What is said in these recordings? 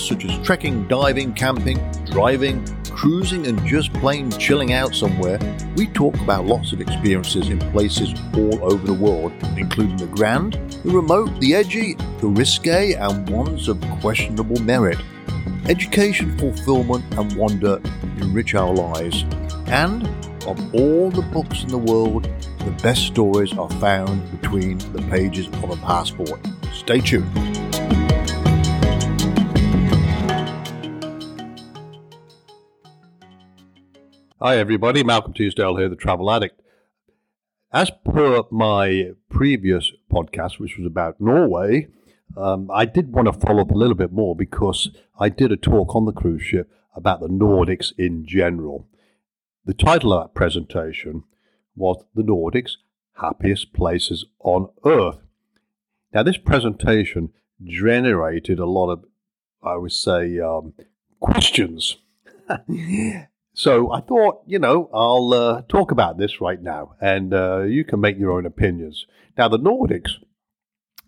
such as trekking, diving, camping, driving, cruising, and just plain chilling out somewhere, we talk about lots of experiences in places all over the world, including the grand, the remote, the edgy, the risque, and ones of questionable merit. Education, fulfillment, and wonder enrich our lives. And of all the books in the world, the best stories are found between the pages of a passport. Stay tuned. Hi, everybody. Malcolm Teasdale here, the Travel Addict. As per my previous podcast, which was about Norway, um, I did want to follow up a little bit more because I did a talk on the cruise ship about the Nordics in general. The title of that presentation was The Nordics Happiest Places on Earth. Now, this presentation generated a lot of, I would say, um, questions. So I thought, you know, I'll uh, talk about this right now, and uh, you can make your own opinions. Now, the Nordics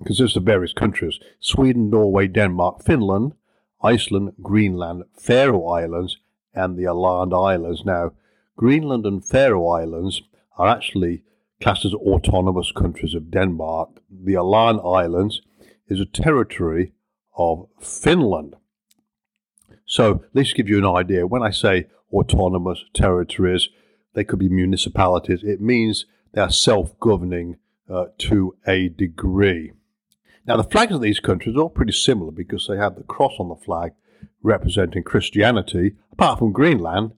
consist of various countries Sweden, Norway, Denmark, Finland, Iceland, Greenland, Faroe Islands, and the Åland Islands. Now, Greenland and Faroe Islands are actually classed as autonomous countries of Denmark. The Åland Islands is a territory of Finland. So, let's give you an idea. When I say autonomous territories. They could be municipalities. It means they are self governing uh, to a degree. Now, the flags of these countries are all pretty similar because they have the cross on the flag representing Christianity. Apart from Greenland,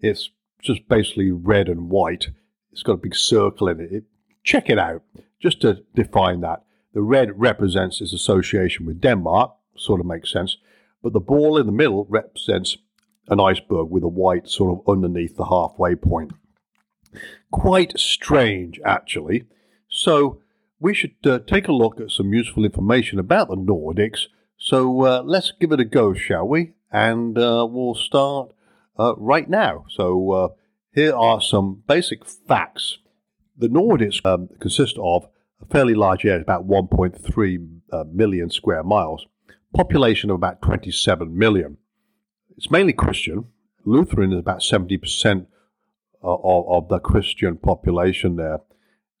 it's just basically red and white. It's got a big circle in it. it check it out. Just to define that, the red represents its association with Denmark, sort of makes sense, but the ball in the middle represents an iceberg with a white sort of underneath the halfway point. Quite strange, actually. So, we should uh, take a look at some useful information about the Nordics. So, uh, let's give it a go, shall we? And uh, we'll start uh, right now. So, uh, here are some basic facts. The Nordics um, consist of a fairly large area, about 1.3 uh, million square miles, population of about 27 million. It's mainly Christian. Lutheran is about 70% of, of the Christian population there.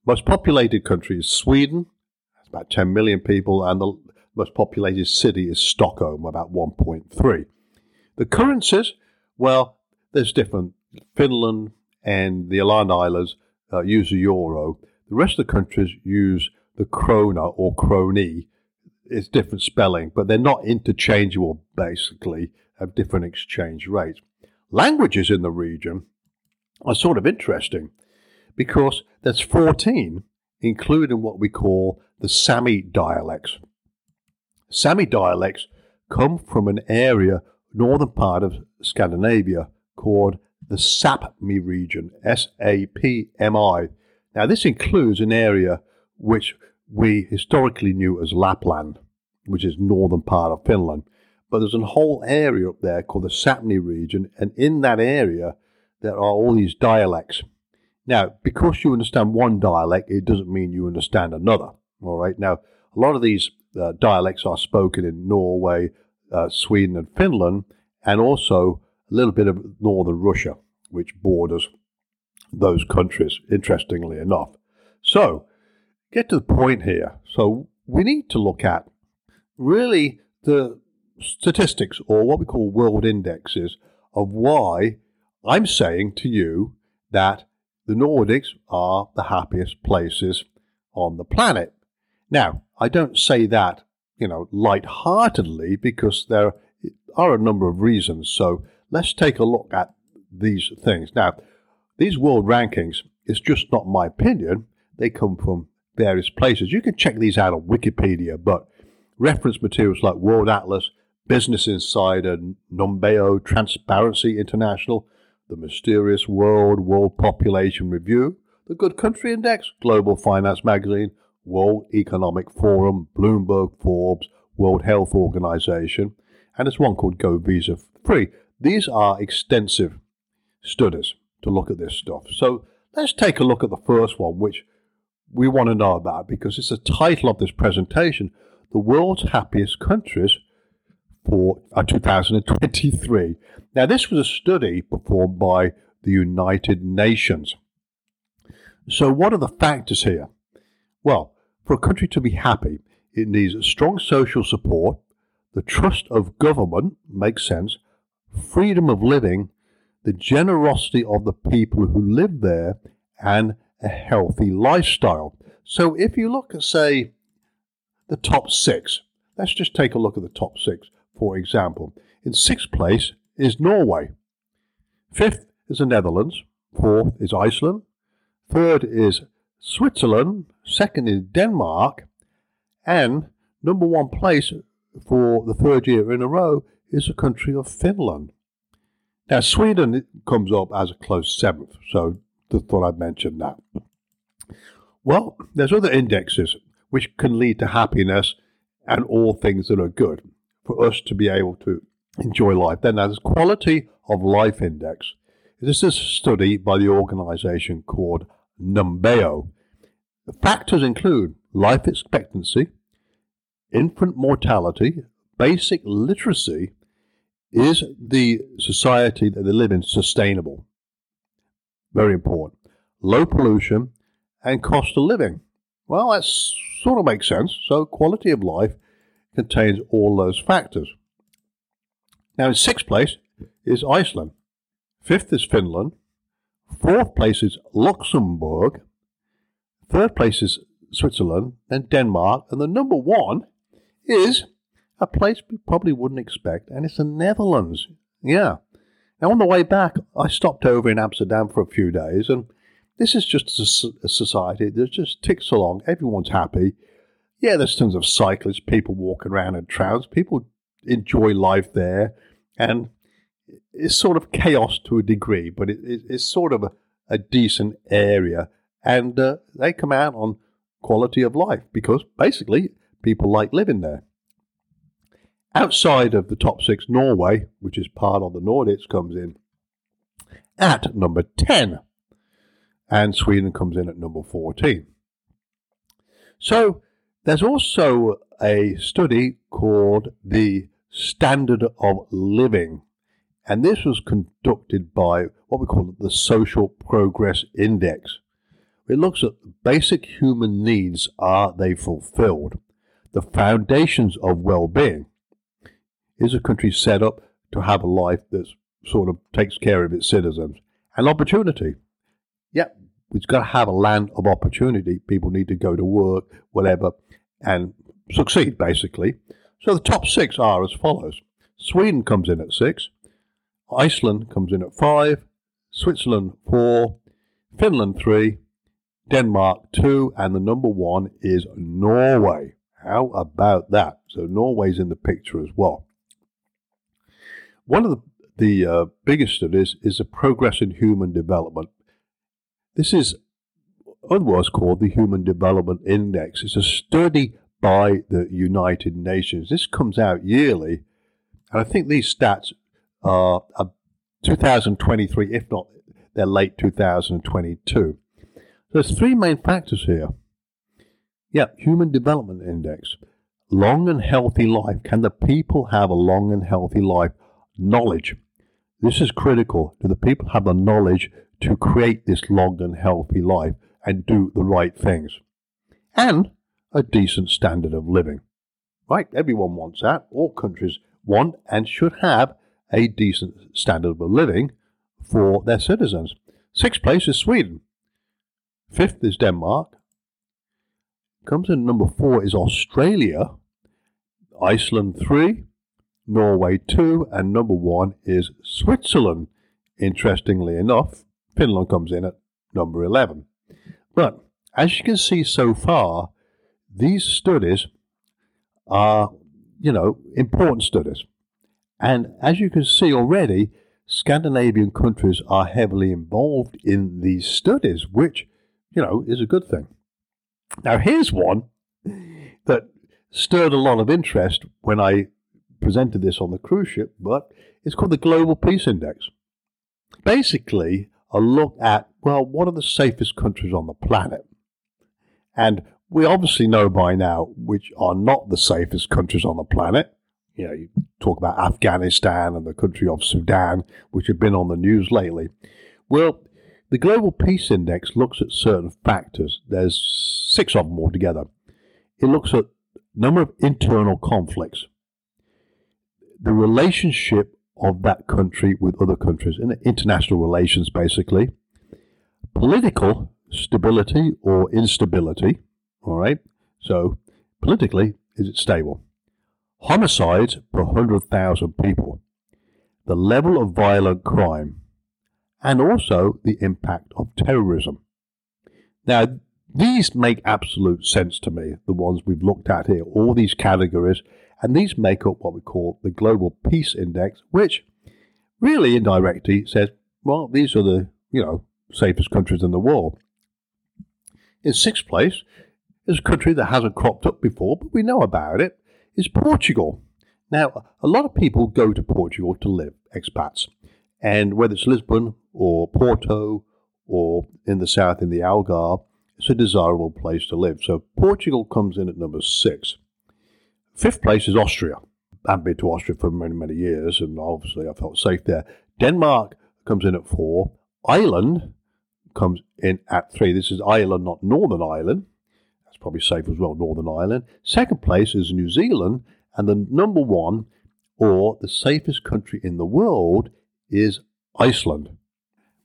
Most populated country is Sweden, it's about 10 million people, and the most populated city is Stockholm, about 1.3. The currencies, well, there's different. Finland and the Åland Islands uh, use the euro. The rest of the countries use the krona or kroni. It's different spelling, but they're not interchangeable, basically have different exchange rates. Languages in the region are sort of interesting because there's 14, including what we call the Sami dialects. Sami dialects come from an area, northern part of Scandinavia, called the Sapmi region, S A P M I. Now, this includes an area which we historically knew as Lapland, which is northern part of Finland. But there's a whole area up there called the Sapmi region, and in that area, there are all these dialects. Now, because you understand one dialect, it doesn't mean you understand another. All right. Now, a lot of these uh, dialects are spoken in Norway, uh, Sweden, and Finland, and also a little bit of northern Russia, which borders those countries, interestingly enough. So, get to the point here. So, we need to look at really the statistics or what we call world indexes of why I'm saying to you that the Nordics are the happiest places on the planet. Now, I don't say that, you know, light-heartedly because there are a number of reasons. So let's take a look at these things. Now, these world rankings is just not my opinion. They come from various places. You can check these out on Wikipedia, but reference materials like World Atlas Business Insider, Numbeo, Transparency International, The Mysterious World, World Population Review, The Good Country Index, Global Finance Magazine, World Economic Forum, Bloomberg, Forbes, World Health Organization, and there's one called Go Visa Free. These are extensive studies to look at this stuff. So let's take a look at the first one, which we want to know about because it's the title of this presentation The World's Happiest Countries for uh, 2023. Now, this was a study performed by the United Nations. So, what are the factors here? Well, for a country to be happy, it needs strong social support, the trust of government makes sense, freedom of living, the generosity of the people who live there, and a healthy lifestyle. So, if you look at, say, the top six, let's just take a look at the top six, for example. In sixth place is Norway, fifth is the Netherlands, fourth is Iceland, third is Switzerland, second is Denmark, and number one place for the third year in a row is the country of Finland. Now, Sweden comes up as a close seventh, so I thought I'd mention that. Well, there's other indexes which can lead to happiness and all things that are good for us to be able to enjoy life. Then there's quality of life index. This is a study by the organization called Numbeo. The factors include life expectancy, infant mortality, basic literacy, is the society that they live in sustainable? Very important. Low pollution and cost of living. Well, that sort of makes sense. So, quality of life contains all those factors. Now, in sixth place is Iceland. Fifth is Finland. Fourth place is Luxembourg. Third place is Switzerland, then Denmark, and the number one is a place we probably wouldn't expect, and it's the Netherlands. Yeah. Now, on the way back, I stopped over in Amsterdam for a few days, and this is just a, society that just ticks along. Everyone's happy. Yeah, there's tons of cyclists, people walking around in trams. People enjoy life there, and it's sort of chaos to a degree, but it, it, it's sort of a, a decent area, and uh, they come out on quality of life because basically people like living there. Outside of the top six, Norway, which is part of the Nordics, comes in at number 10, and Sweden comes in at number 14. So there's also a study called the Standard of Living, and this was conducted by what we call the Social Progress Index. It looks at basic human needs are they fulfilled? The foundations of well being. Is a country set up to have a life that sort of takes care of its citizens? And opportunity. Yeah, we've got to have a land of opportunity. People need to go to work, whatever, and succeed, basically. So the top six are as follows Sweden comes in at six, Iceland comes in at five, Switzerland four, Finland three, Denmark two, and the number one is Norway. How about that? So Norway's in the picture as well. One of the, the uh, biggest studies is the progress in human development. This is otherwise called the Human Development Index. It's a study by the United Nations. This comes out yearly, and I think these stats are, are 2023, if not they're late 2022. There's three main factors here. Yeah, Human Development Index. Long and healthy life. Can the people have a long and healthy life? Knowledge. This is critical. Do the people have the knowledge to create this long and healthy life and do the right things? And a decent standard of living. Right? Everyone wants that. All countries want and should have a decent standard of living for their citizens. Sixth place is Sweden. Fifth is Denmark. Comes in number four is Australia. Iceland three, Norway two, and number one is Switzerland. Interestingly enough, Finland comes in at number 11. But as you can see so far, these studies are, you know, important studies. And as you can see already, Scandinavian countries are heavily involved in these studies, which, you know, is a good thing. Now, here's one that stirred a lot of interest when I presented this on the cruise ship, but it's called the Global Peace Index. Basically, a look at, well, what are the safest countries on the planet? And we obviously know by now which are not the safest countries on the planet. you know, you talk about Afghanistan and the country of Sudan, which have been on the news lately. Well, the Global Peace Index looks at certain factors. There's six of them altogether. It looks at number of internal conflicts, the relationship of that country with other countries, in international relations basically, political stability or instability, all right? So, politically, is it stable? Homicides per 100,000 people, the level of violent crime, and also the impact of terrorism. Now, these make absolute sense to me, the ones we've looked at here, all these categories, and these make up what we call the Global Peace Index, which really indirectly says, well, these are the, you know, safest countries in the world. In sixth place is a country that hasn't cropped up before, but we know about it, is Portugal. Now, a lot of people go to Portugal to live, expats, and whether it's Lisbon or Porto or in the south in the Algarve, it's a desirable place to live. So Portugal comes in at number six. Fifth place is Austria. I've been to Austria for many, many years, and obviously I felt safe there. Denmark comes in at four. Ireland comes in at three. This is Ireland, not Northern Ireland. That's probably safe as well, Northern Ireland. Second place is New Zealand, and the number one, or the safest country in the world, is Iceland.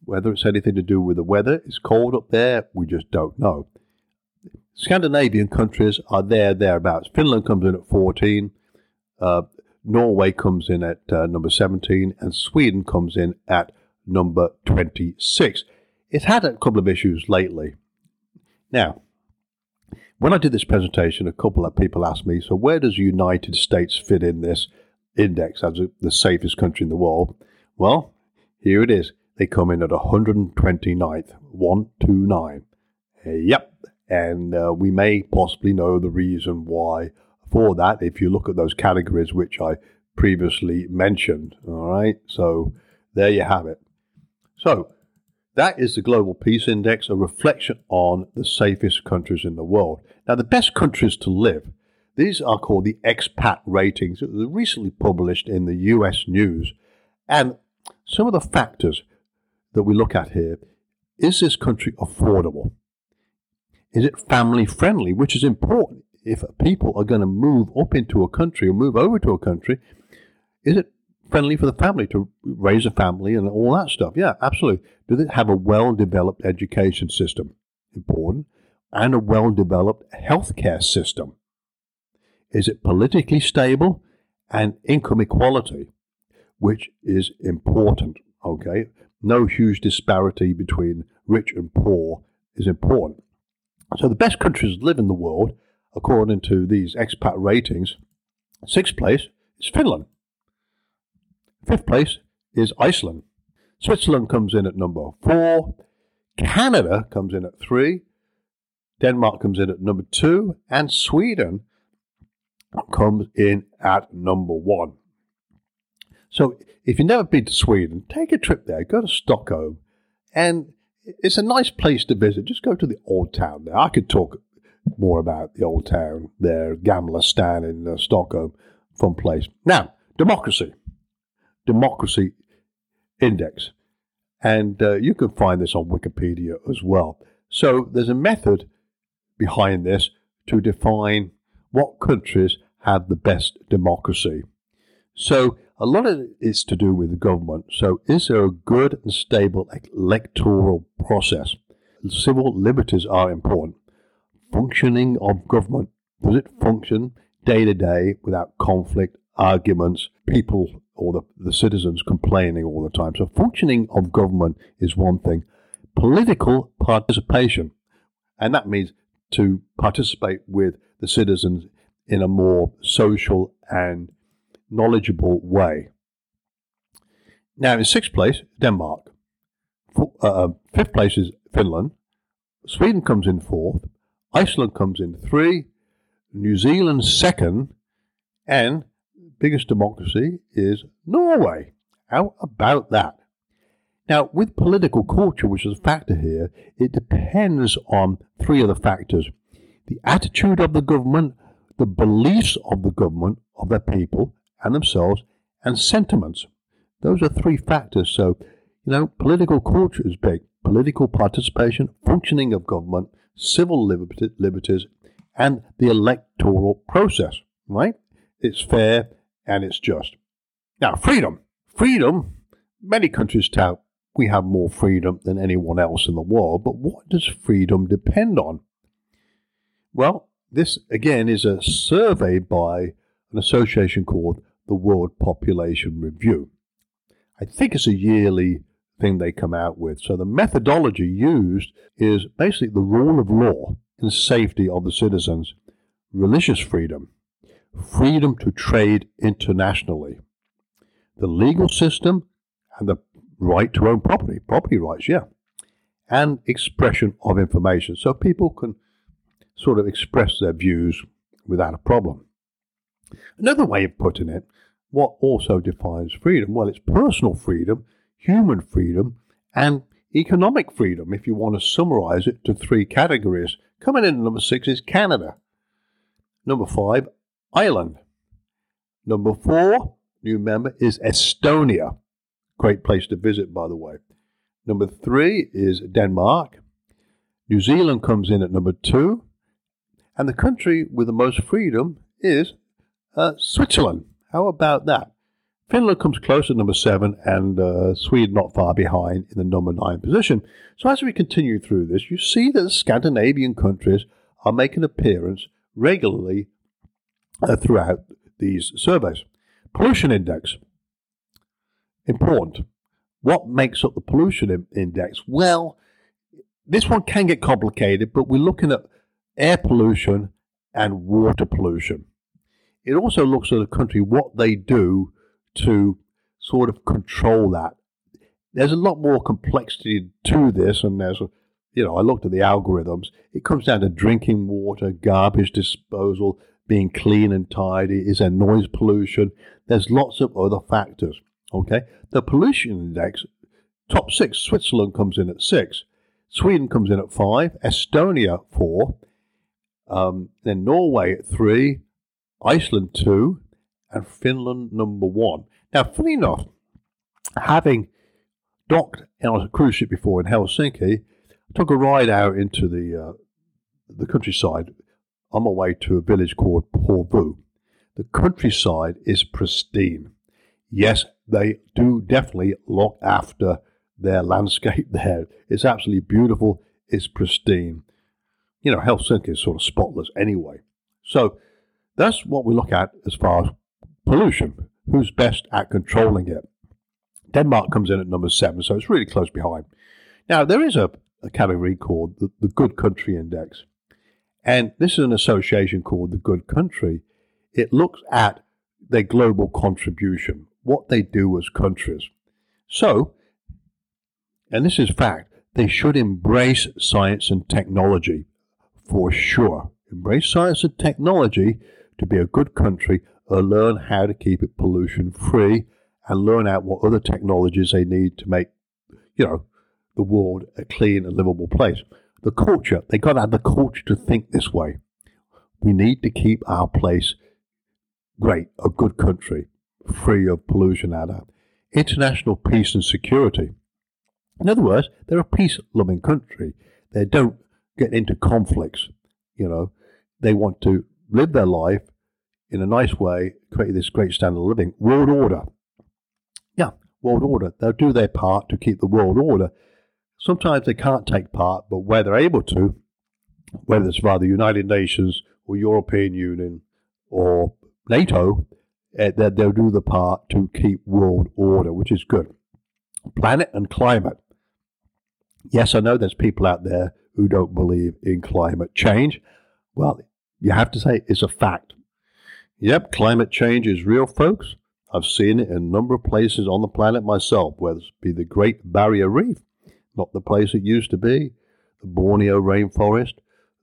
Whether it's anything to do with the weather, it's cold up there, we just don't know. Scandinavian countries are there, thereabouts. Finland comes in at 14, uh, Norway comes in at uh, number 17, and Sweden comes in at number 26. It's had a couple of issues lately. Now, when I did this presentation, a couple of people asked me, so where does the United States fit in this index as the safest country in the world? Well, here it is. They come in at 129th, 129. Uh, yep. And uh, we may possibly know the reason why for that if you look at those categories which I previously mentioned. All right. So there you have it. So that is the Global Peace Index, a reflection on the safest countries in the world. Now, the best countries to live, these are called the expat ratings. It was recently published in the US News. And some of the factors that we look at here is this country affordable? Is it family friendly, which is important if people are going to move up into a country or move over to a country? Is it friendly for the family to raise a family and all that stuff? Yeah, absolutely. Does it have a well developed education system? Important. And a well developed healthcare system? Is it politically stable and income equality, which is important? Okay, no huge disparity between rich and poor is important. So the best countries to live in the world, according to these expat ratings, sixth place is Finland. Fifth place is Iceland. Switzerland comes in at number four. Canada comes in at three. Denmark comes in at number two. And Sweden comes in at number one. So if you've never been to Sweden, take a trip there. Go to Stockholm, and it's a nice place to visit. Just go to the old town there. I could talk more about the old town there, Gamla Stan in uh, Stockholm, fun place. Now, democracy, democracy index, and uh, you can find this on Wikipedia as well. So there's a method behind this to define what countries have the best democracy. So a lot of it is to do with the government. So, is there a good and stable electoral process? Civil liberties are important. Functioning of government. Does it function day to day without conflict, arguments, people or the, the citizens complaining all the time? So, functioning of government is one thing. Political participation, and that means to participate with the citizens in a more social and knowledgeable way. Now, in sixth place, Denmark. Uh, uh, fifth place is Finland. Sweden comes in fourth. Iceland comes in three. New Zealand second. And biggest democracy is Norway. How about that? Now, with political culture, which is a factor here, it depends on three other factors the attitude of the government, the beliefs of the government, of their people, and themselves, and sentiments. Those are three factors. So, you know, political culture is big. Political participation, functioning of government, civil liberties, and the electoral process, right? It's fair and it's just. Now, freedom. Freedom, many countries tout we have more freedom than anyone else in the world, but what does freedom depend on? Well, this again is a survey by an association called the World Population Review. I think it's a yearly thing they come out with. So the methodology used is basically the rule of law and safety of the citizens, religious freedom, freedom to trade internationally, the legal system, and the right to own property, property rights, yeah, and expression of information. So people can sort of express their views without a problem. Another way of putting it, what also defines freedom? Well, it's personal freedom, human freedom, and economic freedom, if you want to summarize it to three categories. Coming in at number six is Canada. Number five, Ireland. Number four, new member, is Estonia. Great place to visit, by the way. Number three is Denmark. New Zealand comes in at number two. And the country with the most freedom is uh, Switzerland. How about that? Finland comes close at number seven, and uh, Sweden not far behind in the number nine position. So, as we continue through this, you see that the Scandinavian countries are making appearance regularly uh, throughout these surveys. Pollution index important. What makes up the pollution index? Well, this one can get complicated, but we're looking at air pollution and water pollution. It also looks at the country, what they do to sort of control that. There's a lot more complexity to this, and there's a, you know, I looked at the algorithms. It comes down to drinking water, garbage disposal, being clean and tidy. Is there noise pollution? There's lots of other factors. Okay, the pollution index, top six, Switzerland comes in at six, Sweden comes in at five, Estonia four, um, then Norway at three, Iceland two, and Finland number one. Now, funny enough, having docked on a cruise ship before in Helsinki, I took a ride out into the uh, the countryside on my way to a village called Porvoo. The countryside is pristine. Yes, they do definitely look after their landscape there. It's absolutely beautiful. It's pristine. You know, Helsinki is sort of spotless anyway. So that's what we look at as far as pollution. Who's best at controlling it? Denmark comes in at number seven, so it's really close behind. Now, there is a, a category called the, the Good Country Index. And this is an association called the Good Country. It looks at their global contribution what they do as countries. So, and this is fact, they should embrace science and technology for sure. Embrace science and technology to be a good country or learn how to keep it pollution free and learn out what other technologies they need to make, you know, the world a clean and livable place. The culture, they got to have the culture to think this way. We need to keep our place great, a good country free of pollution and of international peace and security. In other words, they're a peace loving country. They don't get into conflicts. You know, they want to live their life in a nice way, create this great standard of living. World order. Yeah, world order. They'll do their part to keep the world order. Sometimes they can't take part, but where they're able to, whether it's via the United Nations or European Union or NATO, uh, that they'll do the part to keep world order, which is good. Planet and climate. Yes, I know there's people out there who don't believe in climate change. Well, you have to say it's a fact. Yep, climate change is real, folks. I've seen it in a number of places on the planet myself, whether it be the Great Barrier Reef, not the place it used to be, the Borneo rainforest.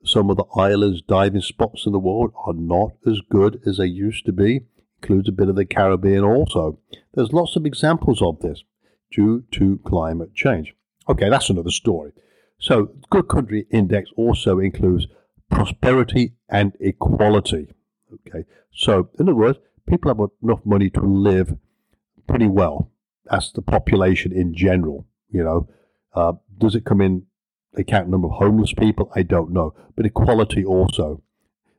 Some of the islands diving spots in the world are not as good as they used to be includes a bit of the Caribbean also. There's lots of examples of this due to climate change. Okay, that's another story. So, Good Country Index also includes prosperity and equality. Okay, so in other words, people have enough money to live pretty well. That's the population in general. You know, uh, does it come in? They count number of homeless people. I don't know, but equality also.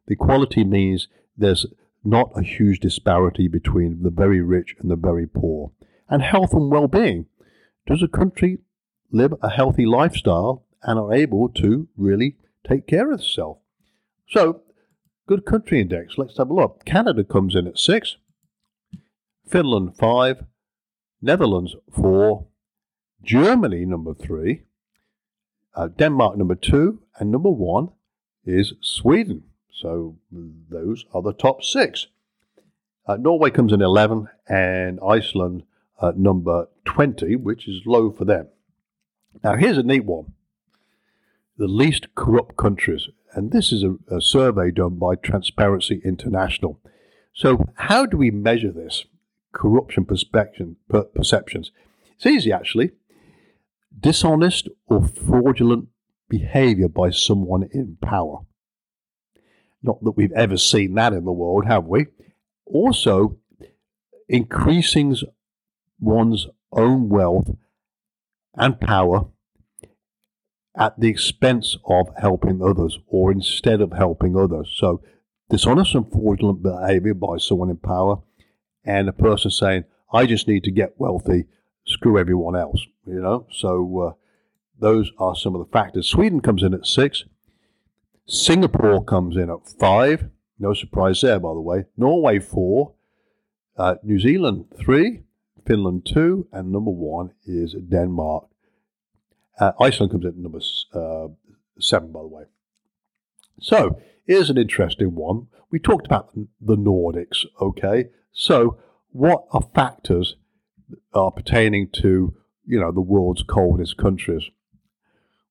The equality means there's not a huge disparity between the very rich and the very poor. And health and well-being. Does a country live a healthy lifestyle and are able to really take care of itself? So, good country index. Let's have a look. Canada comes in at six, Finland five, Netherlands four, Germany number three, uh, Denmark number two, and number one is Sweden. So those are the top six. Uh, Norway comes in 11 and Iceland uh, number 20, which is low for them. Now, here's a neat one the least corrupt countries. And this is a, a survey done by Transparency International. So, how do we measure this? Corruption perception, per, perceptions. It's easy, actually. Dishonest or fraudulent behavior by someone in power. Not that we've ever seen that in the world, have we? Also, increasing one's own wealth and power at the expense of helping others or instead of helping others. So, dishonest and fraudulent behavior by someone in power and a person saying, I just need to get wealthy, screw everyone else, you know? So, uh, those are some of the factors. Sweden comes in at six. Singapore comes in at five. No surprise there, by the way. Norway, four. Uh, New Zealand, three. Finland, two. And number one is Denmark. Uh, Iceland comes in at number uh, seven, by the way. So, here's an interesting one. We talked about the Nordics, okay? So, what are factors are pertaining to, you know, the world's coldest countries?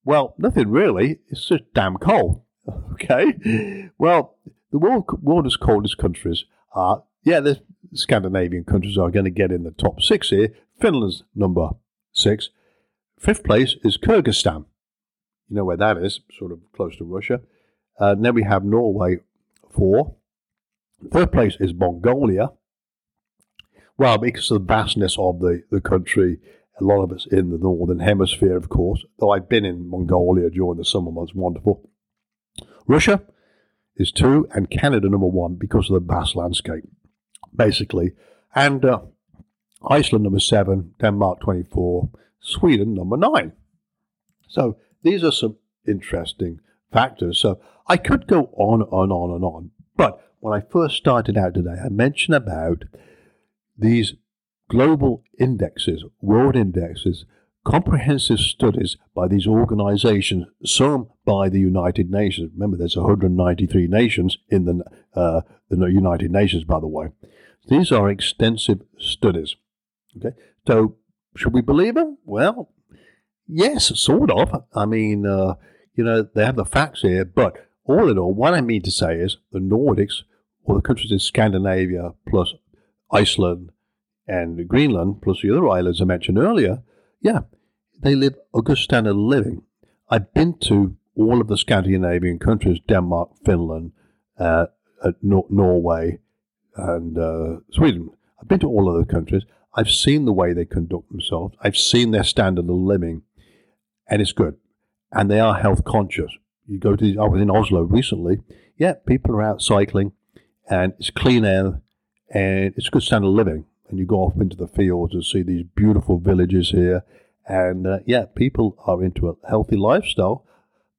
Well, nothing really. It's just damn cold. Okay. Well, the world, world's coldest countries are, yeah, the Scandinavian countries are going to get in the top six here. Finland's number six. Fifth place is Kyrgyzstan. You know where that is, sort of close to Russia. Uh, then we have Norway, four. Third place is Mongolia. Well, because of the vastness of the, the country, a lot of it's in the northern hemisphere, of course. Though I've been in Mongolia during the summer months, wonderful. Russia is two, and Canada number one because of the vast landscape, basically. And uh, Iceland number seven, Denmark 24, Sweden number nine. So these are some interesting factors. So I could go on and on and on. But when I first started out today, I mentioned about these global indexes, world indexes, comprehensive studies by these organizations, some by the United Nations. Remember, there's 193 nations in the, uh, the United Nations, by the way. These are extensive studies. Okay, so should we believe them? Well, yes, sort of. I mean, uh, you know, they have the facts here, but all in all, what I mean to say is the Nordics, or the countries in Scandinavia, plus Iceland and Greenland, plus the other islands I mentioned earlier, yeah, they live a good standard of living. I've been to all of the Scandinavian countries Denmark, Finland, uh, Nor- Norway, and uh, Sweden. I've been to all of those countries. I've seen the way they conduct themselves. I've seen their standard of living, and it's good. And they are health conscious. You go to, these, I was in Oslo recently. Yeah, people are out cycling, and it's clean air, and it's a good standard of living. And you go off into the fields and see these beautiful villages here and uh, yeah, people are into a healthy lifestyle.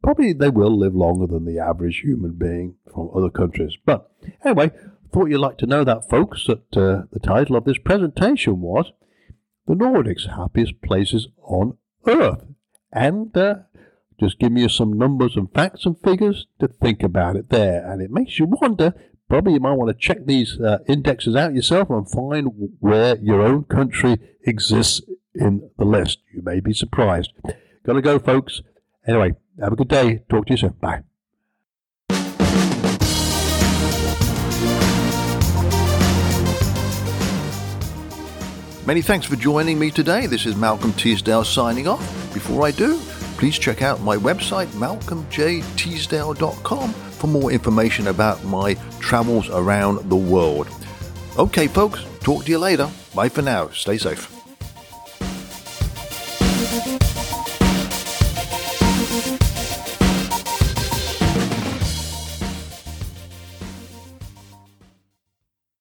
Probably they will live longer than the average human being from other countries. But anyway, thought you'd like to know that, folks, that uh, the title of this presentation was The Nordics Happiest Places on Earth. And uh, just give you some numbers and facts and figures to think about it there. And it makes you wonder probably you might want to check these uh, indexes out yourself and find where your own country exists in the list. You may be surprised. Gotta go, folks. Anyway, have a good day. Talk to you soon. Bye. Many thanks for joining me today. This is Malcolm Teasdale signing off. Before I do, please check out my website, malcolmjteasdale.com, for more information about my travels around the world. Okay, folks, talk to you later. Bye for now. Stay safe.